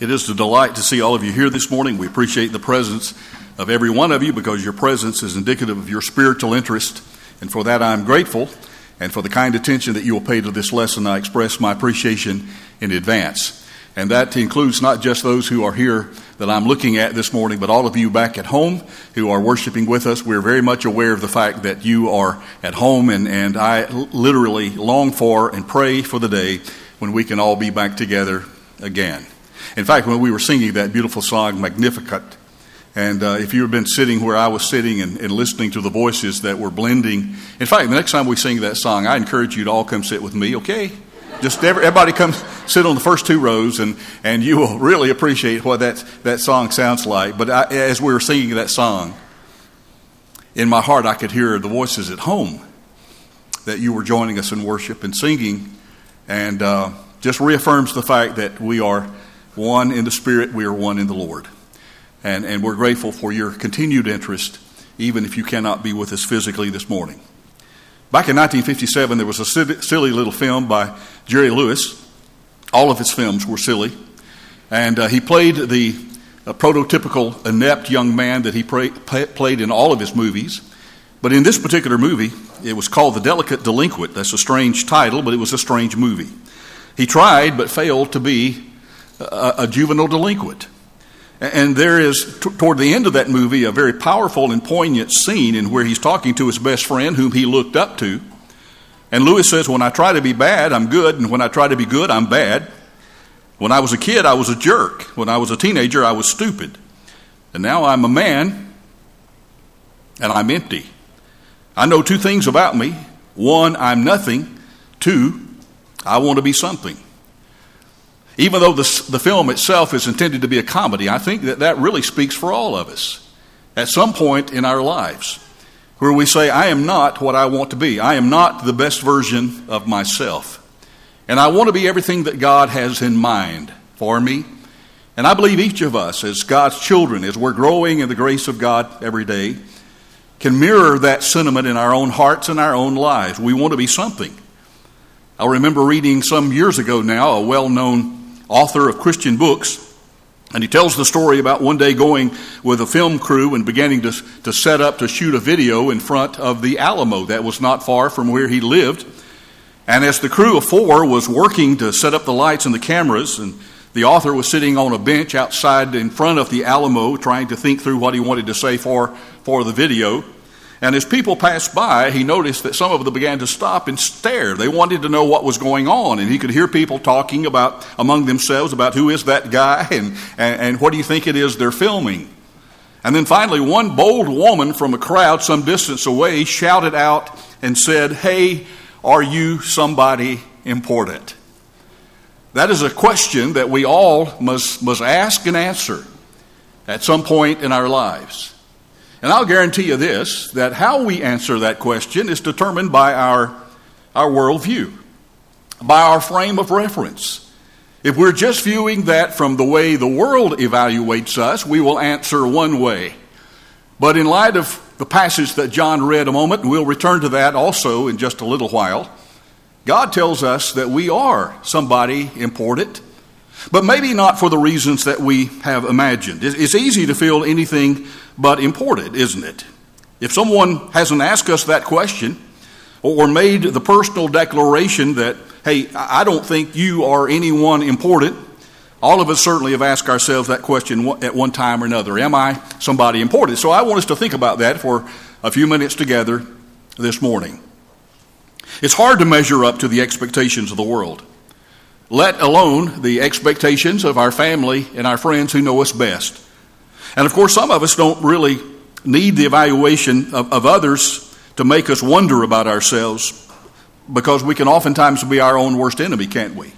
It is a delight to see all of you here this morning. We appreciate the presence of every one of you because your presence is indicative of your spiritual interest, and for that I'm grateful. And for the kind attention that you will pay to this lesson, I express my appreciation in advance. And that includes not just those who are here that I'm looking at this morning, but all of you back at home who are worshiping with us. We're very much aware of the fact that you are at home, and, and I literally long for and pray for the day when we can all be back together again. In fact, when we were singing that beautiful song, Magnificat, and uh, if you have been sitting where I was sitting and, and, listening to the voices that were blending, in fact, the next time we sing that song, I encourage you to all come sit with me, okay? Just everybody come sit on the first two rows, and, and you will really appreciate what that, that song sounds like. But I, as we were singing that song, in my heart, I could hear the voices at home that you were joining us in worship and singing, and uh, just reaffirms the fact that we are one in the Spirit, we are one in the Lord. And, and we're grateful for your continued interest, even if you cannot be with us physically this morning. Back in 1957, there was a silly little film by Jerry Lewis. All of his films were silly. And uh, he played the uh, prototypical inept young man that he pra- played in all of his movies. But in this particular movie, it was called The Delicate Delinquent. That's a strange title, but it was a strange movie. He tried but failed to be a, a juvenile delinquent. And there is, t- toward the end of that movie, a very powerful and poignant scene in where he's talking to his best friend, whom he looked up to. And Lewis says, When I try to be bad, I'm good, and when I try to be good, I'm bad. When I was a kid, I was a jerk. When I was a teenager, I was stupid. And now I'm a man, and I'm empty. I know two things about me one, I'm nothing. Two, I want to be something. Even though the, the film itself is intended to be a comedy, I think that that really speaks for all of us at some point in our lives where we say, I am not what I want to be. I am not the best version of myself. And I want to be everything that God has in mind for me. And I believe each of us, as God's children, as we're growing in the grace of God every day, can mirror that sentiment in our own hearts and our own lives. We want to be something. I remember reading some years ago now a well known author of Christian books. And he tells the story about one day going with a film crew and beginning to, to set up to shoot a video in front of the Alamo that was not far from where he lived. And as the crew of four was working to set up the lights and the cameras, and the author was sitting on a bench outside in front of the Alamo trying to think through what he wanted to say for, for the video. And as people passed by, he noticed that some of them began to stop and stare. They wanted to know what was going on. And he could hear people talking about among themselves about who is that guy and, and, and what do you think it is they're filming. And then finally, one bold woman from a crowd some distance away shouted out and said, Hey, are you somebody important? That is a question that we all must, must ask and answer at some point in our lives. And I'll guarantee you this that how we answer that question is determined by our, our worldview, by our frame of reference. If we're just viewing that from the way the world evaluates us, we will answer one way. But in light of the passage that John read a moment, and we'll return to that also in just a little while, God tells us that we are somebody important, but maybe not for the reasons that we have imagined. It's easy to feel anything but important, isn't it? If someone hasn't asked us that question or made the personal declaration that, hey, I don't think you are anyone important, all of us certainly have asked ourselves that question at one time or another Am I somebody important? So I want us to think about that for a few minutes together this morning. It's hard to measure up to the expectations of the world, let alone the expectations of our family and our friends who know us best. And of course, some of us don't really need the evaluation of, of others to make us wonder about ourselves because we can oftentimes be our own worst enemy, can't we?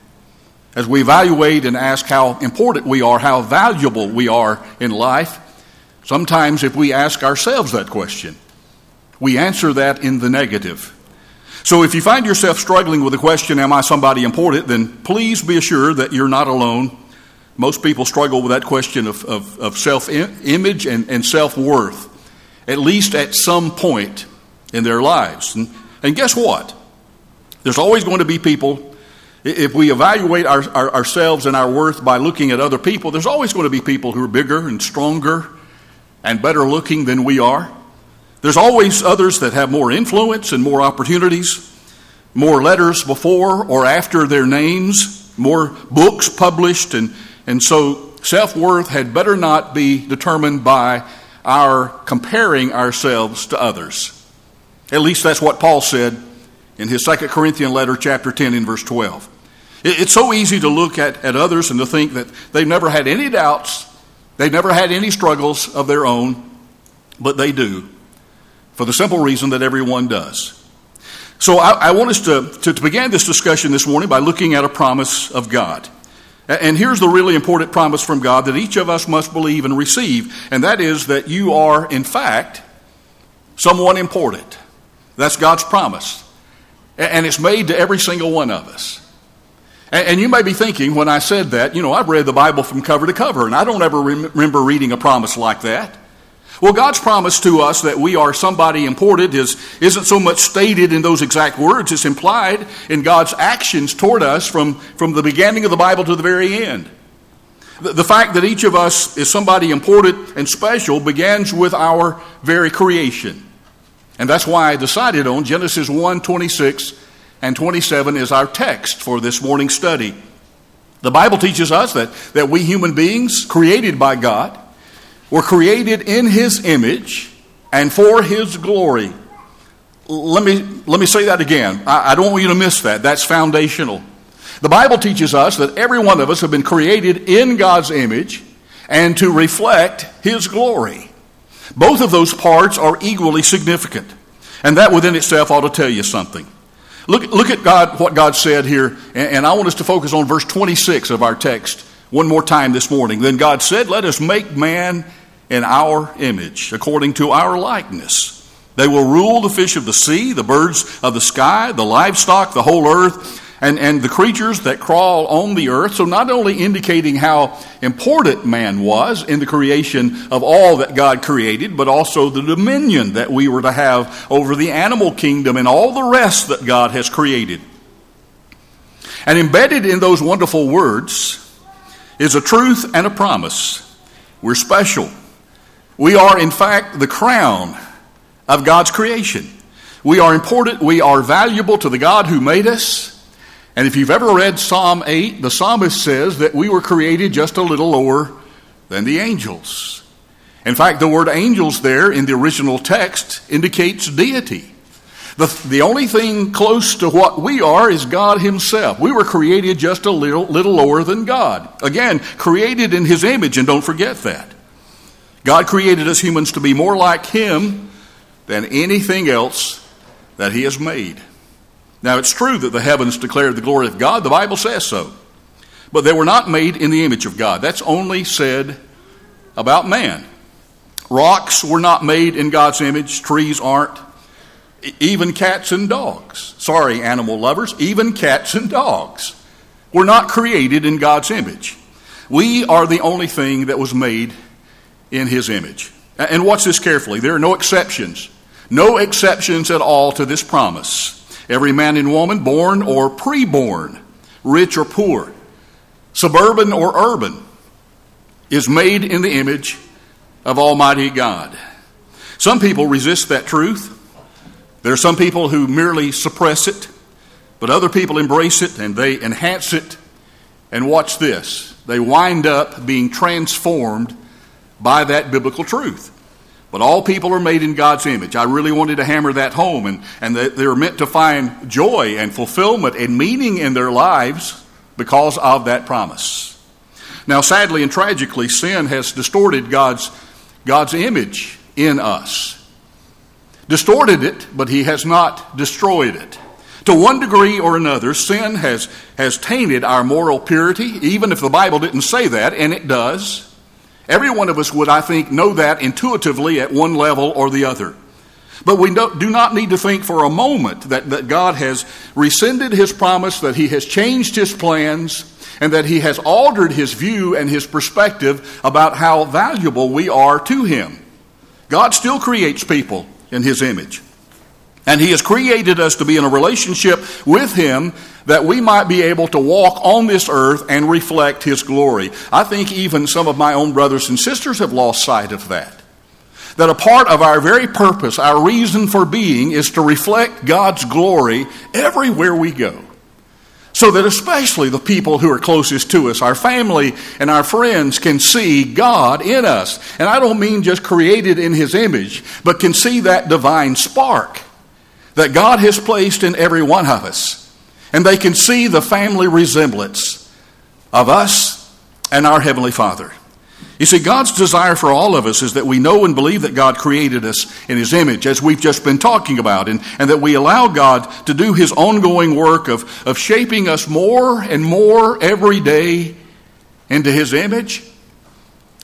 As we evaluate and ask how important we are, how valuable we are in life, sometimes if we ask ourselves that question, we answer that in the negative. So if you find yourself struggling with the question, Am I somebody important? then please be assured that you're not alone. Most people struggle with that question of, of, of self image and, and self worth, at least at some point in their lives. And, and guess what? There's always going to be people If we evaluate our, our, ourselves and our worth by looking at other people, there's always going to be people who are bigger and stronger and better looking than we are. There's always others that have more influence and more opportunities, more letters before or after their names, more books published, and, and so self worth had better not be determined by our comparing ourselves to others. At least that's what Paul said in his Second Corinthian letter, chapter 10, in verse 12. It's so easy to look at, at others and to think that they've never had any doubts, they've never had any struggles of their own, but they do, for the simple reason that everyone does. So I, I want us to, to, to begin this discussion this morning by looking at a promise of God. And here's the really important promise from God that each of us must believe and receive, and that is that you are, in fact, someone important. That's God's promise. And it's made to every single one of us. And you may be thinking, when I said that, you know, I've read the Bible from cover to cover, and I don't ever remember reading a promise like that. Well, God's promise to us that we are somebody important is, isn't so much stated in those exact words, it's implied in God's actions toward us from, from the beginning of the Bible to the very end. The, the fact that each of us is somebody important and special begins with our very creation. And that's why I decided on Genesis 1 26 and 27 is our text for this morning's study. The Bible teaches us that, that we human beings, created by God, were created in His image and for His glory. Let me, let me say that again. I, I don't want you to miss that. That's foundational. The Bible teaches us that every one of us have been created in God's image and to reflect His glory. Both of those parts are equally significant. And that within itself ought to tell you something. Look, look at God, what God said here, and, and I want us to focus on verse 26 of our text one more time this morning. Then God said, Let us make man in our image, according to our likeness. They will rule the fish of the sea, the birds of the sky, the livestock, the whole earth, and, and the creatures that crawl on the earth. So, not only indicating how important man was in the creation of all that God created, but also the dominion that we were to have over the animal kingdom and all the rest that God has created. And embedded in those wonderful words is a truth and a promise. We're special. We are, in fact, the crown of God's creation. We are important. We are valuable to the God who made us. And if you've ever read Psalm 8, the psalmist says that we were created just a little lower than the angels. In fact, the word angels there in the original text indicates deity. The, the only thing close to what we are is God Himself. We were created just a little, little lower than God. Again, created in His image, and don't forget that. God created us humans to be more like Him than anything else that He has made. Now, it's true that the heavens declare the glory of God. The Bible says so. But they were not made in the image of God. That's only said about man. Rocks were not made in God's image, trees aren't. Even cats and dogs. Sorry, animal lovers, even cats and dogs were not created in God's image. We are the only thing that was made in His image. And watch this carefully. There are no exceptions. No exceptions at all to this promise. Every man and woman, born or preborn, rich or poor, suburban or urban, is made in the image of Almighty God. Some people resist that truth. There are some people who merely suppress it, but other people embrace it and they enhance it. And watch this they wind up being transformed by that biblical truth. But all people are made in God's image. I really wanted to hammer that home, and, and they're meant to find joy and fulfillment and meaning in their lives because of that promise. Now, sadly and tragically, sin has distorted God's, God's image in us. Distorted it, but He has not destroyed it. To one degree or another, sin has, has tainted our moral purity, even if the Bible didn't say that, and it does. Every one of us would, I think, know that intuitively at one level or the other. But we do not need to think for a moment that, that God has rescinded his promise, that he has changed his plans, and that he has altered his view and his perspective about how valuable we are to him. God still creates people in his image. And He has created us to be in a relationship with Him that we might be able to walk on this earth and reflect His glory. I think even some of my own brothers and sisters have lost sight of that. That a part of our very purpose, our reason for being, is to reflect God's glory everywhere we go. So that especially the people who are closest to us, our family and our friends, can see God in us. And I don't mean just created in His image, but can see that divine spark that God has placed in every one of us. And they can see the family resemblance of us and our Heavenly Father. You see, God's desire for all of us is that we know and believe that God created us in His image, as we've just been talking about, and, and that we allow God to do His ongoing work of, of shaping us more and more every day into His image.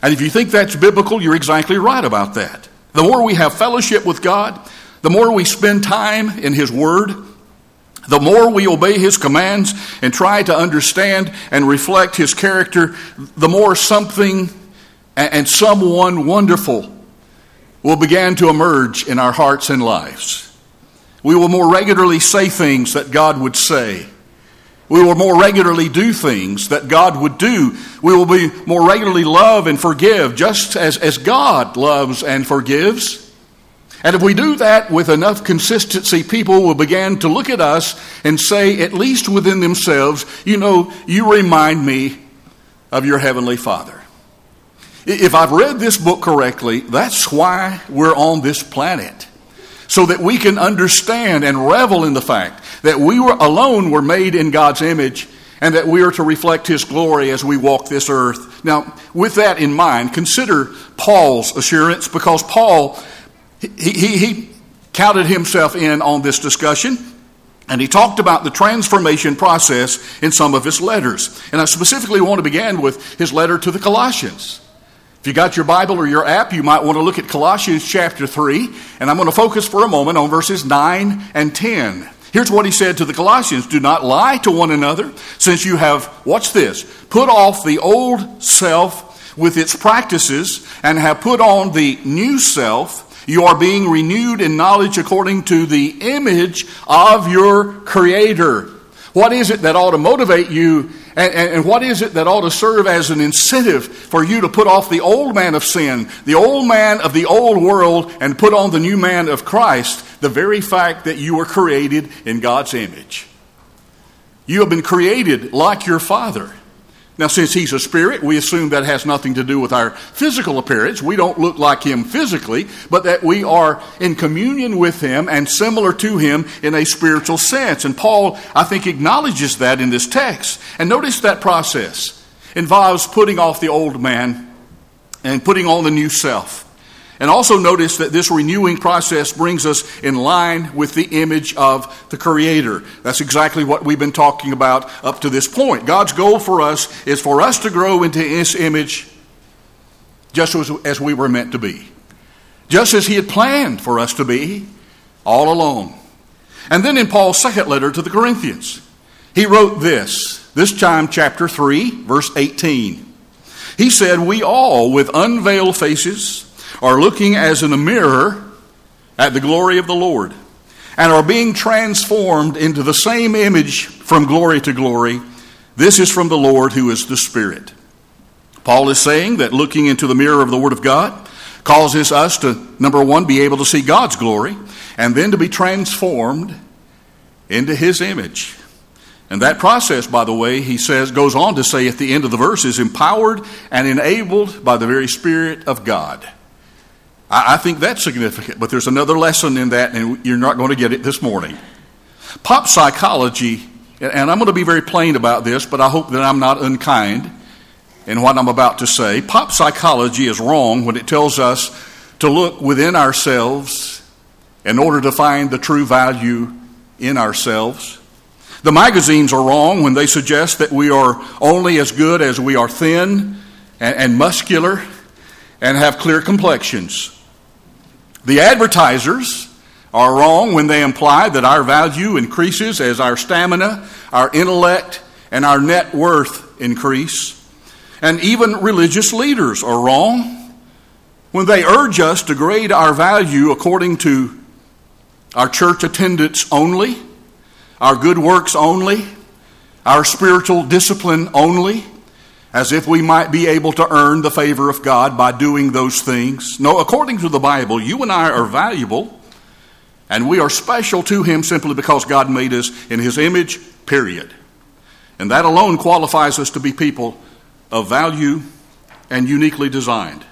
And if you think that's biblical, you're exactly right about that. The more we have fellowship with God, the more we spend time in His Word, the more we obey His commands and try to understand and reflect His character, the more something and someone wonderful will begin to emerge in our hearts and lives. We will more regularly say things that God would say. We will more regularly do things that God would do. We will be more regularly love and forgive, just as, as God loves and forgives. And if we do that with enough consistency, people will begin to look at us and say, at least within themselves, you know, you remind me of your Heavenly Father. If I've read this book correctly, that's why we're on this planet. So that we can understand and revel in the fact that we were alone were made in God's image and that we are to reflect His glory as we walk this earth. Now, with that in mind, consider Paul's assurance because Paul he, he, he counted himself in on this discussion. And he talked about the transformation process in some of his letters. And I specifically want to begin with his letter to the Colossians. If you got your Bible or your app, you might want to look at Colossians chapter 3. And I'm going to focus for a moment on verses 9 and 10. Here's what he said to the Colossians Do not lie to one another, since you have, watch this, put off the old self with its practices and have put on the new self you are being renewed in knowledge according to the image of your Creator. What is it that ought to motivate you? And, and, and, what is it that ought to serve as an incentive for you to put off the old man of sin, the old man of the old world, and put on the new man of Christ? The very fact that you were created in God's image. You have been created like your Father. Now, since he's a spirit, we assume that has nothing to do with our physical appearance. We don't look like him physically, but that we are in communion with him and similar to him in a spiritual sense. And Paul, I think, acknowledges that in this text. And notice that process involves putting off the old man and putting on the new self. And also notice that this renewing process brings us in line with the image of the Creator. That's exactly what we've been talking about up to this point. God's goal for us is for us to grow into His image just as, as we were meant to be, just as He had planned for us to be all along. And then in Paul's second letter to the Corinthians, he wrote this, this time, chapter 3, verse 18. He said, We all, with unveiled faces, are looking as in a mirror at the glory of the Lord and are being transformed into the same image from glory to glory. This is from the Lord who is the Spirit. Paul is saying that looking into the mirror of the Word of God causes us to, number one, be able to see God's glory, and then to be transformed into His image. And that process, by the way, he says, goes on to say at the end of the verse, is empowered and enabled by the very Spirit of God. I, I think that's significant, but there's another lesson in that, and you're not going to get it this morning. Pop psychology, and I'm going to be very plain about this, but I hope that I'm not unkind in what I'm about to say. Pop psychology is wrong when it tells us to look within ourselves in order to find the true value in ourselves. The magazines are wrong when they suggest that we are only as good as we are thin and, and muscular and have clear complexions. The advertisers are wrong when they imply that our value increases as our stamina, our intellect, and our net worth increase. And even religious leaders are wrong when they urge us to grade our value according to our church attendance only, our good works only, our spiritual discipline only, as if we might be able to earn the favor of God by doing those things. No, according to the Bible, you and I are valuable, and we are special to Him simply because God made us in His image, period. And that alone qualifies us to be people of value and uniquely designed.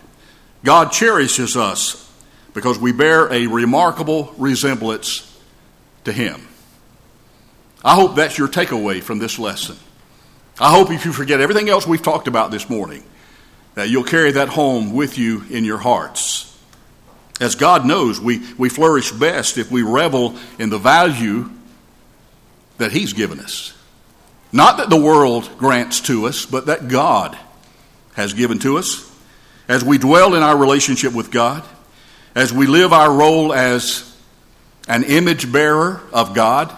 God cherishes us because we bear a remarkable resemblance to Him. I hope that's your takeaway from this lesson. I hope if you forget everything else we've talked about this morning, that you'll carry that home with you in your hearts. As God knows, we, we flourish best if we revel in the value that He's given us. Not that the world grants to us, but that God has given to us. As we dwell in our relationship with God, as we live our role as an image bearer of God,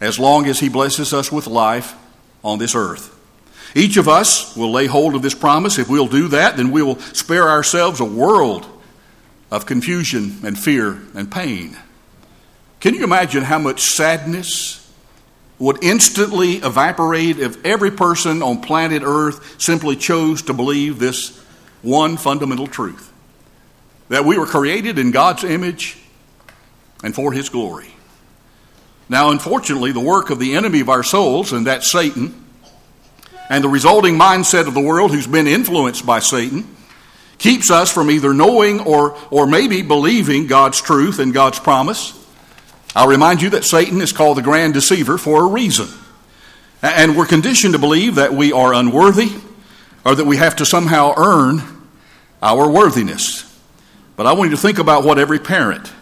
as long as He blesses us with life on this earth. Each of us will lay hold of this promise. If we'll do that, then we will spare ourselves a world of confusion and fear and pain. Can you imagine how much sadness would instantly evaporate if every person on planet Earth simply chose to believe this one fundamental truth that we were created in God's image and for His glory. Now, unfortunately, the work of the enemy of our souls, and that's Satan, and the resulting mindset of the world who's been influenced by Satan, keeps us from either knowing or, or maybe believing God's truth and God's promise. I'll remind you that Satan is called the grand deceiver for a reason. And we're conditioned to believe that we are unworthy or that we have to somehow earn our worthiness. But I want you to think about what every parent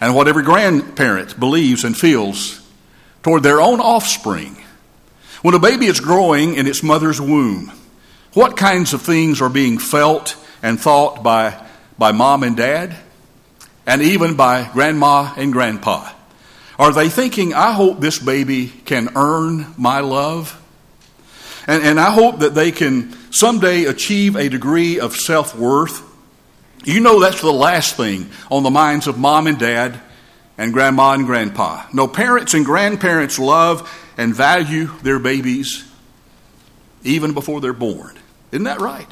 and what every grandparent believes and feels toward their own offspring. When a baby is growing in its mother's womb, what kinds of things are being felt and thought by, by mom and dad, and even by grandma and grandpa? Are they thinking, I hope this baby can earn my love? And, and I hope that they can someday achieve a degree of self worth. You know that's the last thing on the minds of mom and dad and grandma and grandpa. No, parents and grandparents love and value their babies even before they're born. Isn't that right?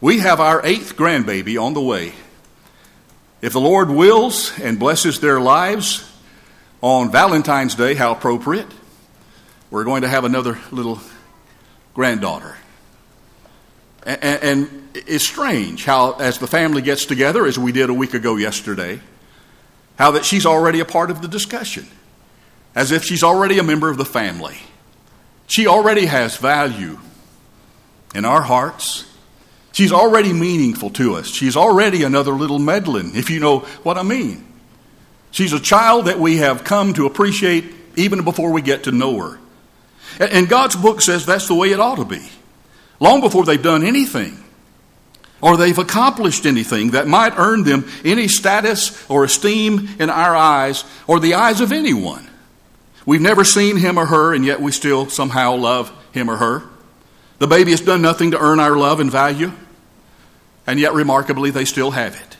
We have our eighth grandbaby on the way. If the Lord wills and blesses their lives on Valentine's Day, how appropriate we're going to have another little granddaughter. And, and, it's strange how, as the family gets together, as we did a week ago yesterday, how that she's already a part of the discussion, as if she's already a member of the family. She already has value in our hearts. She's already meaningful to us. She's already another little Medlin, if you know what I mean. She's a child that we have come to appreciate even before we get to know her. And God's book says that's the way it ought to be. Long before they've done anything or they've accomplished anything that might earn them any status or esteem in our eyes or the eyes of anyone. We've never seen him or her, and yet we still somehow love him or her. The baby has done nothing to earn our love and value, and yet remarkably, they still have it.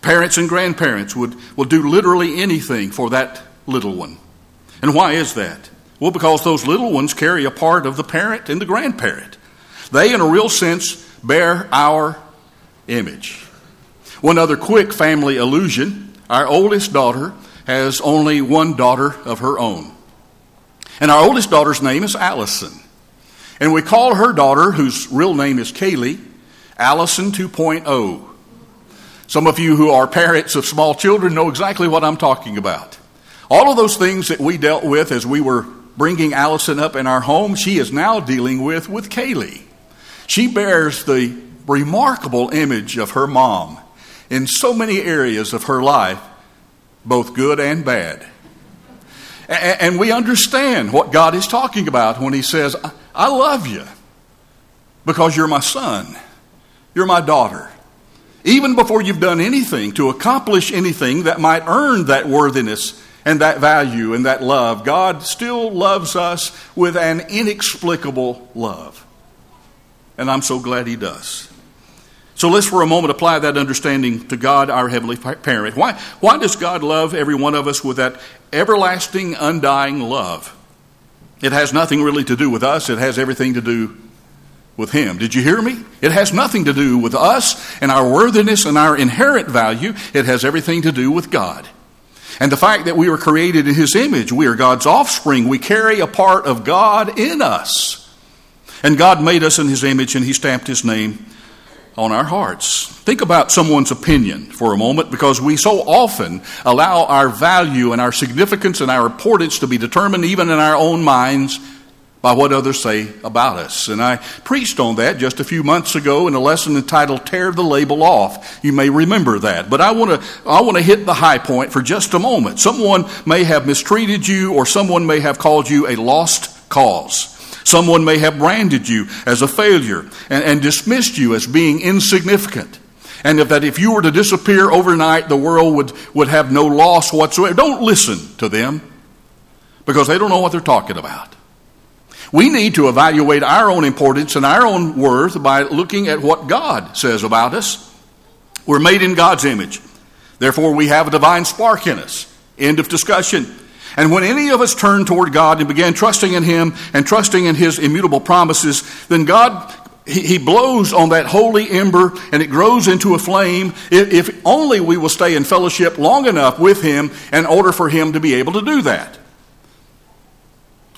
Parents and grandparents would, will do literally anything for that little one. And why is that? Well, because those little ones carry a part of the parent and the grandparent. They, in a real sense, bear our image. One other quick family illusion our oldest daughter has only one daughter of her own. And our oldest daughter's name is Allison. And we call her daughter, whose real name is Kaylee, Allison 2.0. Some of you who are parents of small children know exactly what I'm talking about. All of those things that we dealt with as we were bringing Allison up in our home, she is now dealing with with Kaylee. She bears the remarkable image of her mom in so many areas of her life, both good and bad. And we understand what God is talking about when He says, I love you because you're my son, you're my daughter. Even before you've done anything to accomplish anything that might earn that worthiness and that value and that love, God still loves us with an inexplicable love. And I'm so glad He does. So let's for a moment apply that understanding to God, our Heavenly Parent. Why, why does God love every one of us with that everlasting, undying love? It has nothing really to do with us, it has everything to do with Him. Did you hear me? It has nothing to do with us and our worthiness and our inherent value. It has everything to do with God. And the fact that we were created in His image, we are God's offspring, we carry a part of God in us. And God made us in His image and He stamped His name on our hearts. Think about someone's opinion for a moment because we so often allow our value and our significance and our importance to be determined even in our own minds by what others say about us. And I preached on that just a few months ago in a lesson entitled Tear the Label Off. You may remember that. But I want to I want to hit the high point for just a moment. Someone may have mistreated you or someone may have called you a lost cause. Someone may have branded you as a failure and, and dismissed you as being insignificant. And if that if you were to disappear overnight, the world would, would have no loss whatsoever. Don't listen to them because they don't know what they're talking about. We need to evaluate our own importance and our own worth by looking at what God says about us. We're made in God's image. Therefore, we have a divine spark in us. End of discussion. And when any of us turn toward God and begin trusting in Him and trusting in His immutable promises, then God, He, blows on that holy ember and it grows into a flame if, only we will stay in fellowship long enough with Him in order for Him to be able to do that.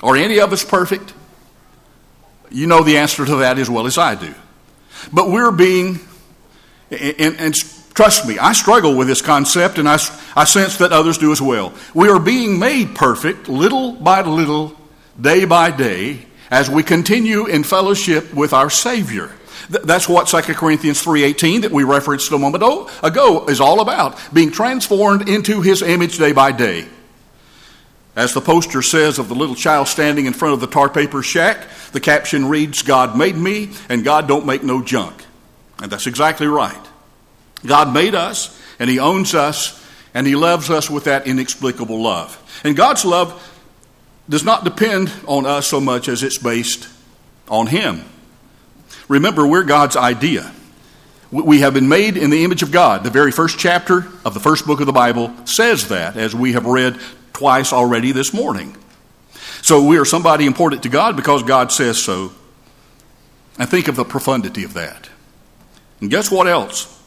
Are any of us perfect? You know the answer to that as well as I do. But we're being, and Trust me, I struggle with this concept and I, I sense that others do as well. We are being made perfect little by little, day by day, as we continue in fellowship with our Savior. That's what 2 Corinthians 3.18 that we referenced a moment ago is all about, being transformed into His image day by day. As the poster says of the little child standing in front of the tar paper shack, the caption reads, God made me and God don't make no junk. And that's exactly right. God made us, and He owns us, and He loves us with that inexplicable love. And God's love does not depend on us so much as it's based on Him. Remember, we're God's idea. We have been made in the image of God. The very first chapter of the first book of the Bible says that, as we have read twice already this morning. So we are somebody important to God because God says so. And think of the profundity of that. And guess what else?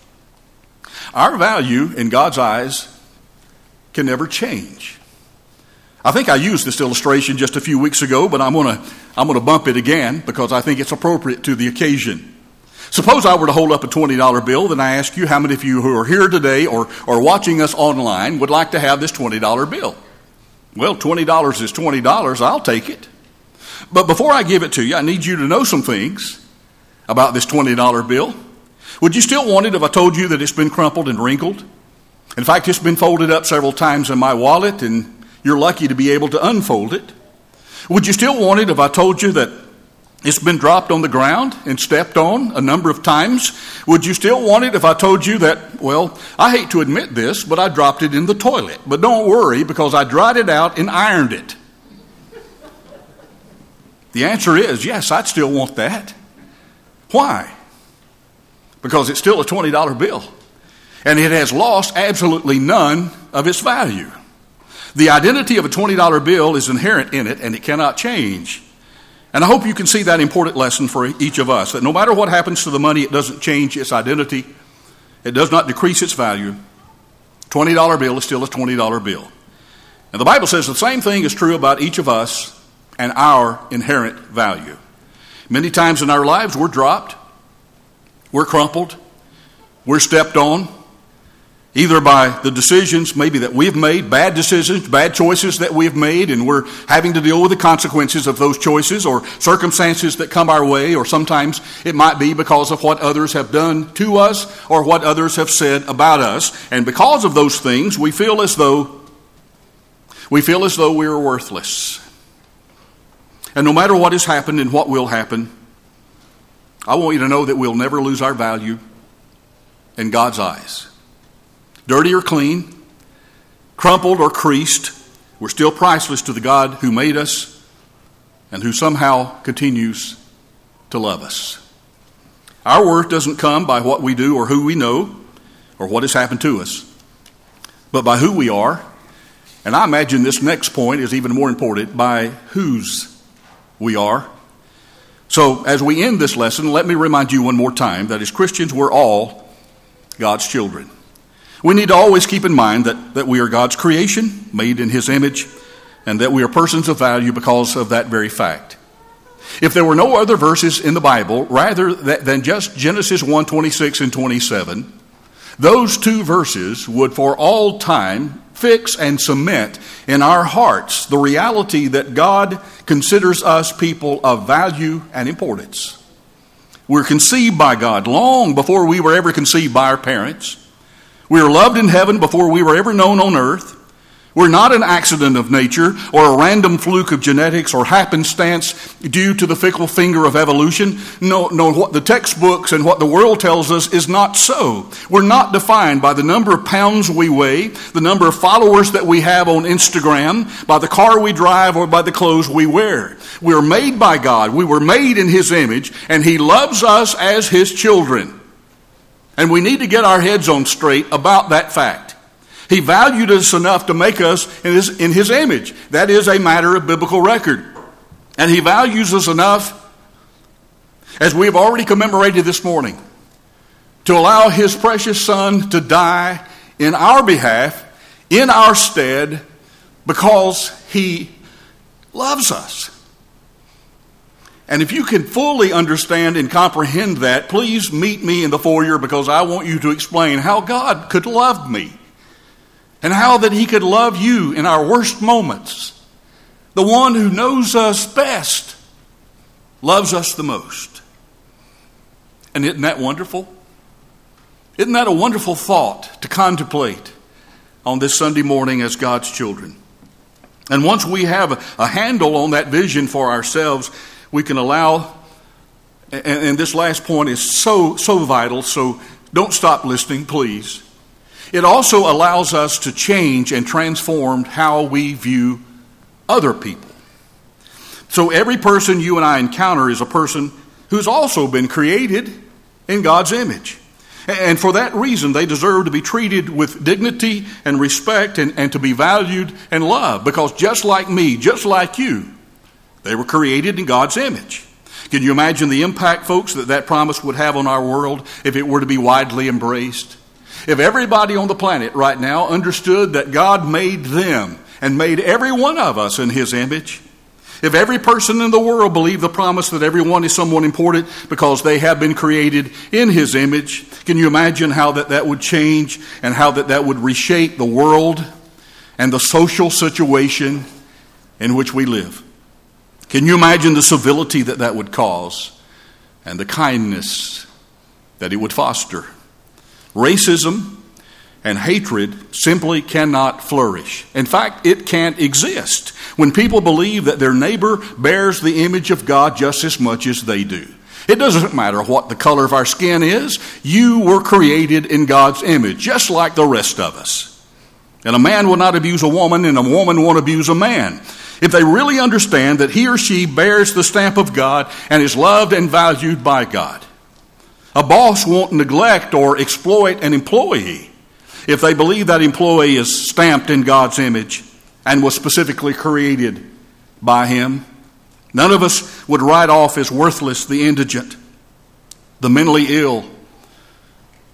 Our value in God's eyes can never change. I think I used this illustration just a few weeks ago, but I'm going to I'm going to bump it again because I think it's appropriate to the occasion. Suppose I were to hold up a $20 bill, then I ask you how many of you who are here today or, or watching us online would like to have this $20 bill? Well, $20 is $20. I'll take it. But before I give it to you, I need you to know some things about this $20 bill. Would you still want it if I told you that it's been crumpled and wrinkled? In fact, it's been folded up several times in my wallet, and you're lucky to be able to unfold it. Would you still want it if I told you that it's been dropped on the ground and stepped on a number of times? Would you still want it if I told you that, well, I hate to admit this, but I dropped it in the toilet. But don't worry because I dried it out and ironed it. The answer is yes, I'd still want that. Why? Because it's still a $20 bill. And it has lost absolutely none of its value. The identity of a $20 bill is inherent in it and it cannot change. And I hope you can see that important lesson for each of us that no matter what happens to the money, it doesn't change its identity, it does not decrease its value. $20 bill is still a $20 bill. And the Bible says the same thing is true about each of us and our inherent value. Many times in our lives, we're dropped, we're crumpled. We're stepped on, either by the decisions maybe that we've made, bad decisions, bad choices that we've made, and we're having to deal with the consequences of those choices or circumstances that come our way, or sometimes it might be because of what others have done to us or what others have said about us. And because of those things, we feel as though we feel as though we are worthless. And no matter what has happened and what will happen, I want you to know that we'll never lose our value in God's eyes. Dirty or clean, crumpled or creased, we're still priceless to the God who made us and who somehow continues to love us. Our worth doesn't come by what we do or who we know or what has happened to us, but by who we are. And I imagine this next point is even more important by whose we are. So, as we end this lesson, let me remind you one more time that as Christians, we're all God's children. We need to always keep in mind that, that we are God's creation, made in His image, and that we are persons of value because of that very fact. If there were no other verses in the Bible rather than just Genesis 1 26 and 27, those two verses would for all time fix and cement in our hearts the reality that God considers us people of value and importance. We're conceived by God long before we were ever conceived by our parents. We were loved in heaven before we were ever known on earth. We're not an accident of nature or a random fluke of genetics or happenstance due to the fickle finger of evolution. No, no, what the textbooks and what the world tells us is not so. We're not defined by the number of pounds we weigh, the number of followers that we have on Instagram, by the car we drive, or by the clothes we wear. We are made by God. We were made in His image, and He loves us as His children. And we need to get our heads on straight about that fact. He valued us enough to make us in his, in his image. That is a matter of biblical record. And He values us enough, as we've already commemorated this morning, to allow His precious Son to die in our behalf, in our stead, because He loves us. And if you can fully understand and comprehend that, please meet me in the foyer because I want you to explain how God could love me and how that He could love you in our worst moments. The one who knows us best loves us the most. And isn't that wonderful? Isn't that a wonderful thought to contemplate on this Sunday morning as God's children? And once we have a handle on that vision for ourselves, we can allow, and, this last point is so, so vital, so don't stop listening, please. It also allows us to change and transform how we view other people. So every person you and I encounter is a person who's also been created in God's image. And for that reason, they deserve to be treated with dignity and respect and, and to be valued and loved. Because just like me, just like you, they were created in God's image. Can you imagine the impact, folks, that that promise would have on our world if it were to be widely embraced? If everybody on the planet right now understood that God made them and made every one of us in His image, if every person in the world believed the promise that everyone is someone important because they have been created in His image, can you imagine how that, that would change and how that, that would reshape the world and the social situation in which we live? Can you imagine the civility that that would cause and the kindness that it would foster? Racism and hatred simply cannot flourish. In fact, it can't exist when people believe that their neighbor bears the image of God just as much as they do. It doesn't matter what the color of our skin is, you were created in God's image, just like the rest of us. And a man will not abuse a woman, and a woman won't abuse a man. If they really understand that he or she bears the stamp of God and is loved and valued by God. A boss won't neglect or exploit an employee if they believe that employee is stamped in God's image and was specifically created by Him. None of us would write off as worthless the indigent, the mentally ill,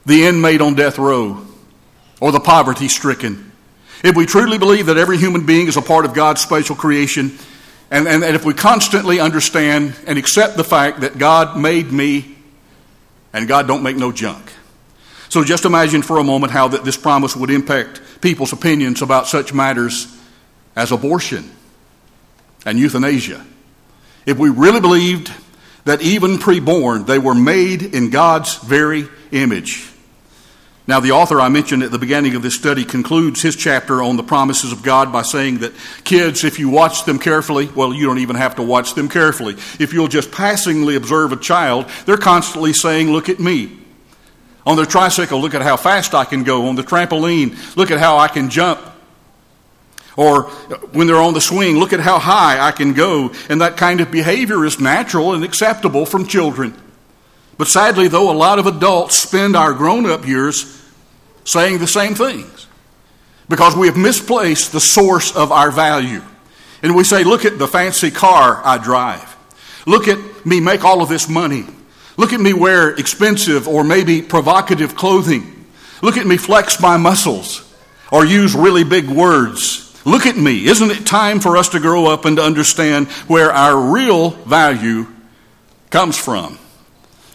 the inmate on death row, or the poverty stricken. If we truly believe that every human being is a part of God's special creation, and, and, and if we constantly understand and accept the fact that God made me and God don't make no junk. So just imagine for a moment how that this promise would impact people's opinions about such matters as abortion and euthanasia. If we really believed that even preborn they were made in God's very image. Now, the author I mentioned at the beginning of this study concludes his chapter on the promises of God by saying that kids, if you watch them carefully, well, you don't even have to watch them carefully. If you'll just passingly observe a child, they're constantly saying, Look at me. On their tricycle, look at how fast I can go. On the trampoline, look at how I can jump. Or when they're on the swing, look at how high I can go. And that kind of behavior is natural and acceptable from children. But sadly, though, a lot of adults spend our grown up years saying the same things because we have misplaced the source of our value. And we say, Look at the fancy car I drive. Look at me make all of this money. Look at me wear expensive or maybe provocative clothing. Look at me flex my muscles or use really big words. Look at me. Isn't it time for us to grow up and to understand where our real value comes from?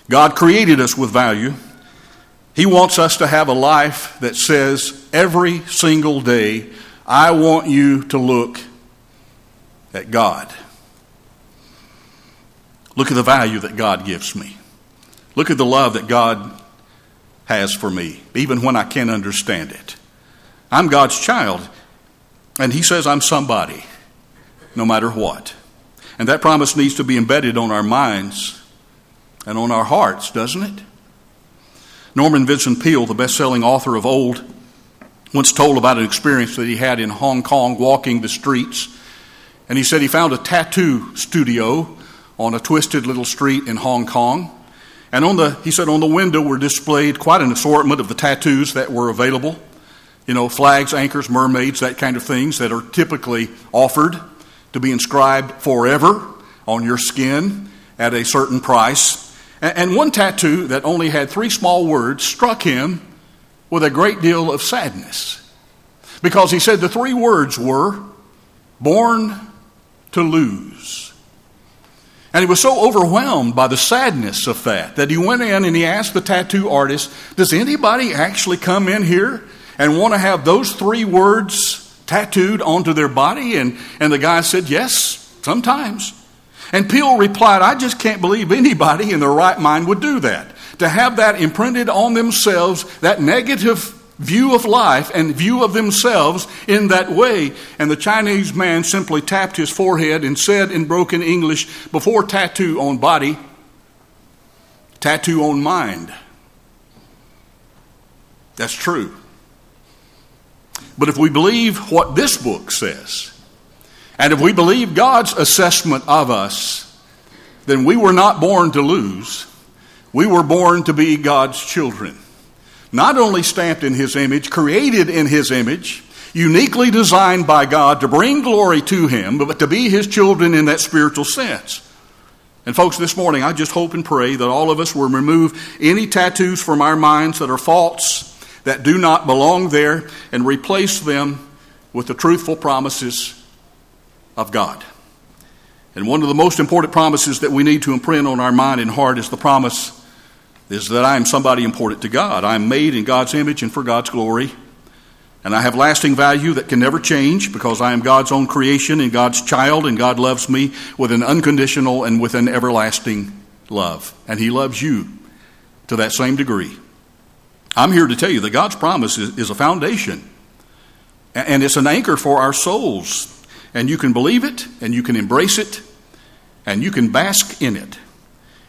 God created us with value. He wants us to have a life that says every single day, I want you to look at God. Look at the value that God gives me. Look at the love that God has for me, even when I can't understand it. I'm God's child, and He says I'm somebody, no matter what. And that promise needs to be embedded on our minds and on our hearts, doesn't it? Norman Vincent Peale, the best selling author of Old, once told about an experience that he had in Hong Kong walking the streets. And he said he found a tattoo studio on a twisted little street in Hong Kong. And on the, he said, on the window were displayed quite an assortment of the tattoos that were available. You know, flags, anchors, mermaids, that kind of things that are typically offered to be inscribed forever on your skin at a certain price. And one tattoo that only had three small words struck him with a great deal of sadness. Because he said the three words were born to lose. And he was so overwhelmed by the sadness of that that he went in and he asked the tattoo artist, Does anybody actually come in here and want to have those three words tattooed onto their body? And, and the guy said, Yes, sometimes. And Peale replied, I just can't believe anybody in their right mind would do that. To have that imprinted on themselves, that negative view of life and view of themselves in that way. And the Chinese man simply tapped his forehead and said in broken English, before tattoo on body, tattoo on mind. That's true. But if we believe what this book says, and if we believe God's assessment of us, then we were not born to lose. We were born to be God's children. Not only stamped in His image, created in His image, uniquely designed by God to bring glory to Him, but to be His children in that spiritual sense. And, folks, this morning I just hope and pray that all of us will remove any tattoos from our minds that are false, that do not belong there, and replace them with the truthful promises of God. And one of the most important promises that we need to imprint on our mind and heart is the promise is that I am somebody important to God. I am made in God's image and for God's glory. And I have lasting value that can never change because I am God's own creation and God's child, and God loves me with an unconditional and with an everlasting love. And He loves you to that same degree. I'm here to tell you that God's promise is, is a foundation, and it's an anchor for our souls and you can believe it, and you can embrace it, and you can bask in it.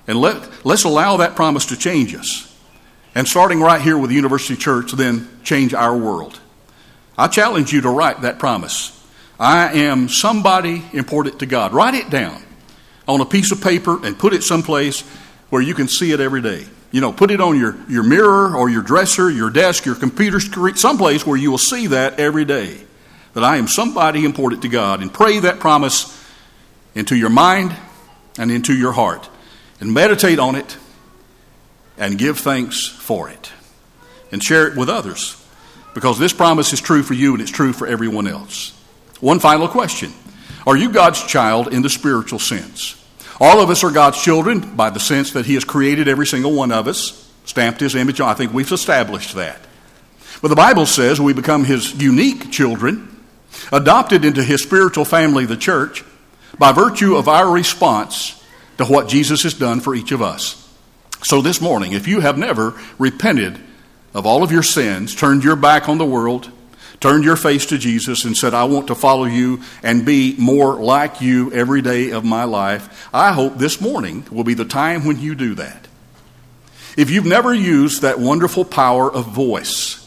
And let, let's allow that promise to change us. And starting right here with the University Church, then change our world. I challenge you to write that promise. I am somebody important to God. Write it down on a piece of paper and put it someplace where you can see it every day. You know, put it on your, your mirror or your dresser, your desk, your computer screen, someplace where you will see that every day that I am somebody important to God and pray that promise into your mind and into your heart and meditate on it and give thanks for it and share it with others because this promise is true for you and it's true for everyone else. One final question Are you God's child in the spiritual sense? All of us are God's children by the sense that He has created every single one of us, stamped His image. on. I think we've established that. But the Bible says we become His unique children adopted into his spiritual family, the church, by virtue of our response to what Jesus has done for each of us. So this morning, if you have never repented of all of your sins, turned your back on the world, turned your face to Jesus, and said, I want to follow you and be more like you every day of my life, I hope this morning will be the time when you do that. If you've never used that wonderful power of voice,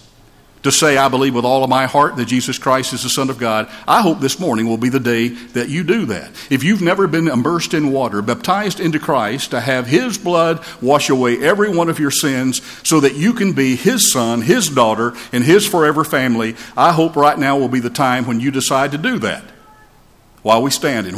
to say, I believe with all of my heart that Jesus Christ is the Son of God, I hope this morning will be the day that you do that. If you've never been immersed in water, baptized into Christ to have His blood wash away every one of your sins so that you can be His son, His daughter, and His forever family, I hope right now will be the time when you decide to do that while we stand and while